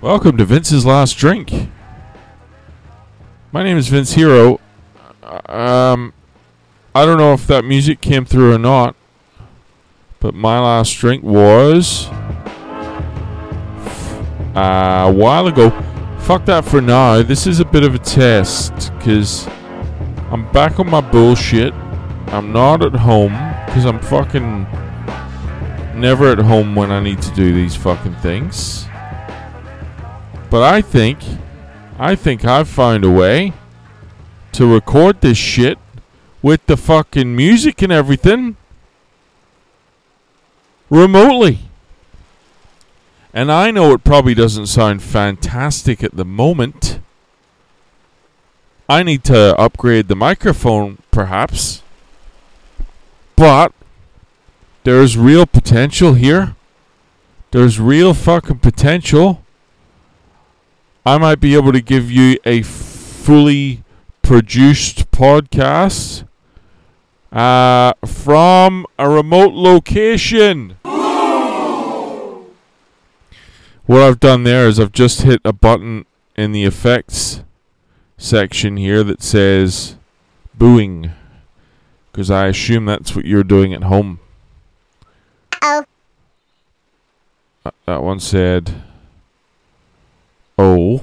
Welcome to Vince's Last Drink. My name is Vince Hero. Um, I don't know if that music came through or not, but my last drink was uh, a while ago. Fuck that for now. This is a bit of a test because I'm back on my bullshit. I'm not at home because I'm fucking never at home when I need to do these fucking things. But I think, I think I've found a way to record this shit with the fucking music and everything remotely. And I know it probably doesn't sound fantastic at the moment. I need to upgrade the microphone, perhaps. But there's real potential here. There's real fucking potential. I might be able to give you a fully produced podcast uh, from a remote location. What I've done there is I've just hit a button in the effects section here that says booing. Because I assume that's what you're doing at home. Oh. Uh, that one said, Oh.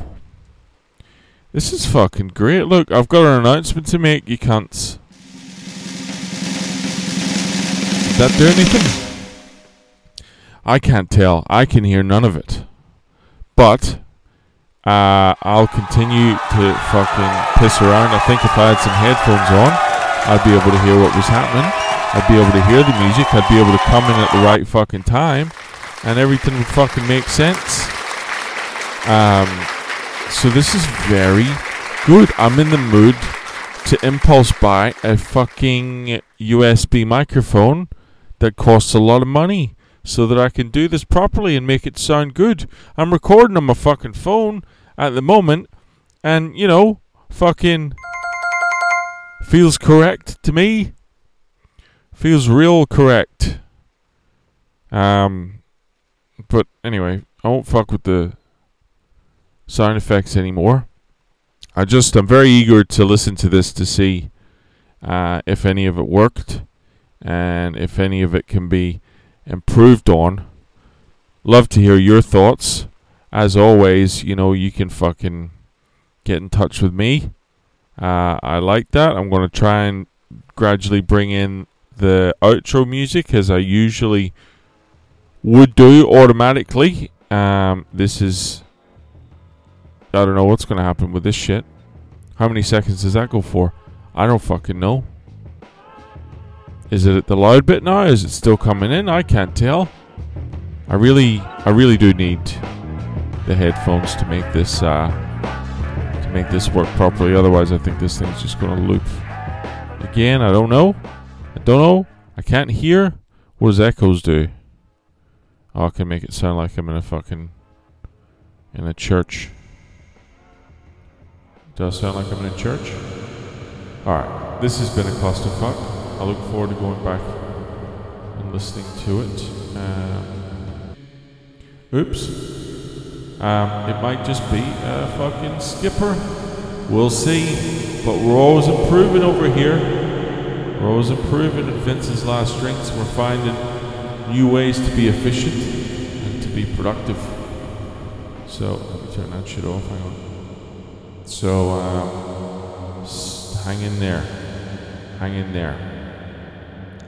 This is fucking great. Look, I've got an announcement to make, you cunts. Did that do anything? I can't tell. I can hear none of it. But uh, I'll continue to fucking piss around. I think if I had some headphones on, I'd be able to hear what was happening. I'd be able to hear the music. I'd be able to come in at the right fucking time, and everything would fucking make sense. Um, so this is very good. I'm in the mood to impulse buy a fucking USB microphone that costs a lot of money so that I can do this properly and make it sound good. I'm recording on my fucking phone at the moment, and you know, fucking feels correct to me. Feels real correct. Um, but anyway, I won't fuck with the sound effects anymore. I just I'm very eager to listen to this to see uh, if any of it worked and if any of it can be improved on. Love to hear your thoughts. As always, you know you can fucking get in touch with me. Uh, I like that. I'm to try and gradually bring in the outro music as I usually would do automatically. Um, this is I don't know what's going to happen with this shit. How many seconds does that go for? I don't fucking know. Is it at the loud bit now? Is it still coming in? I can't tell. I really, I really do need the headphones to make this, uh, to make this work properly. Otherwise, I think this thing's just going to loop. Again, I don't know. I don't know. I can't hear. What does echoes do? Oh, I can make it sound like I'm in a fucking in a church. Does sound like I'm in a church? Alright, this has been a clusterfuck. I look forward to going back and listening to it. Um, oops. Um, it might just be a fucking skipper. We'll see. But we're always improving over here. We're always improving at Vince's Last Drinks. We're finding new ways to be efficient and to be productive. So, let me turn that shit off. Hang on. So, um, hang in there. Hang in there.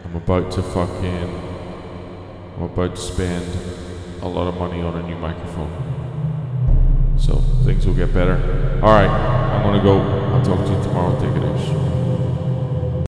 I'm about to fucking. I'm about to spend a lot of money on a new microphone. So, things will get better. Alright, I'm gonna go. I'll talk to you tomorrow. Take it easy.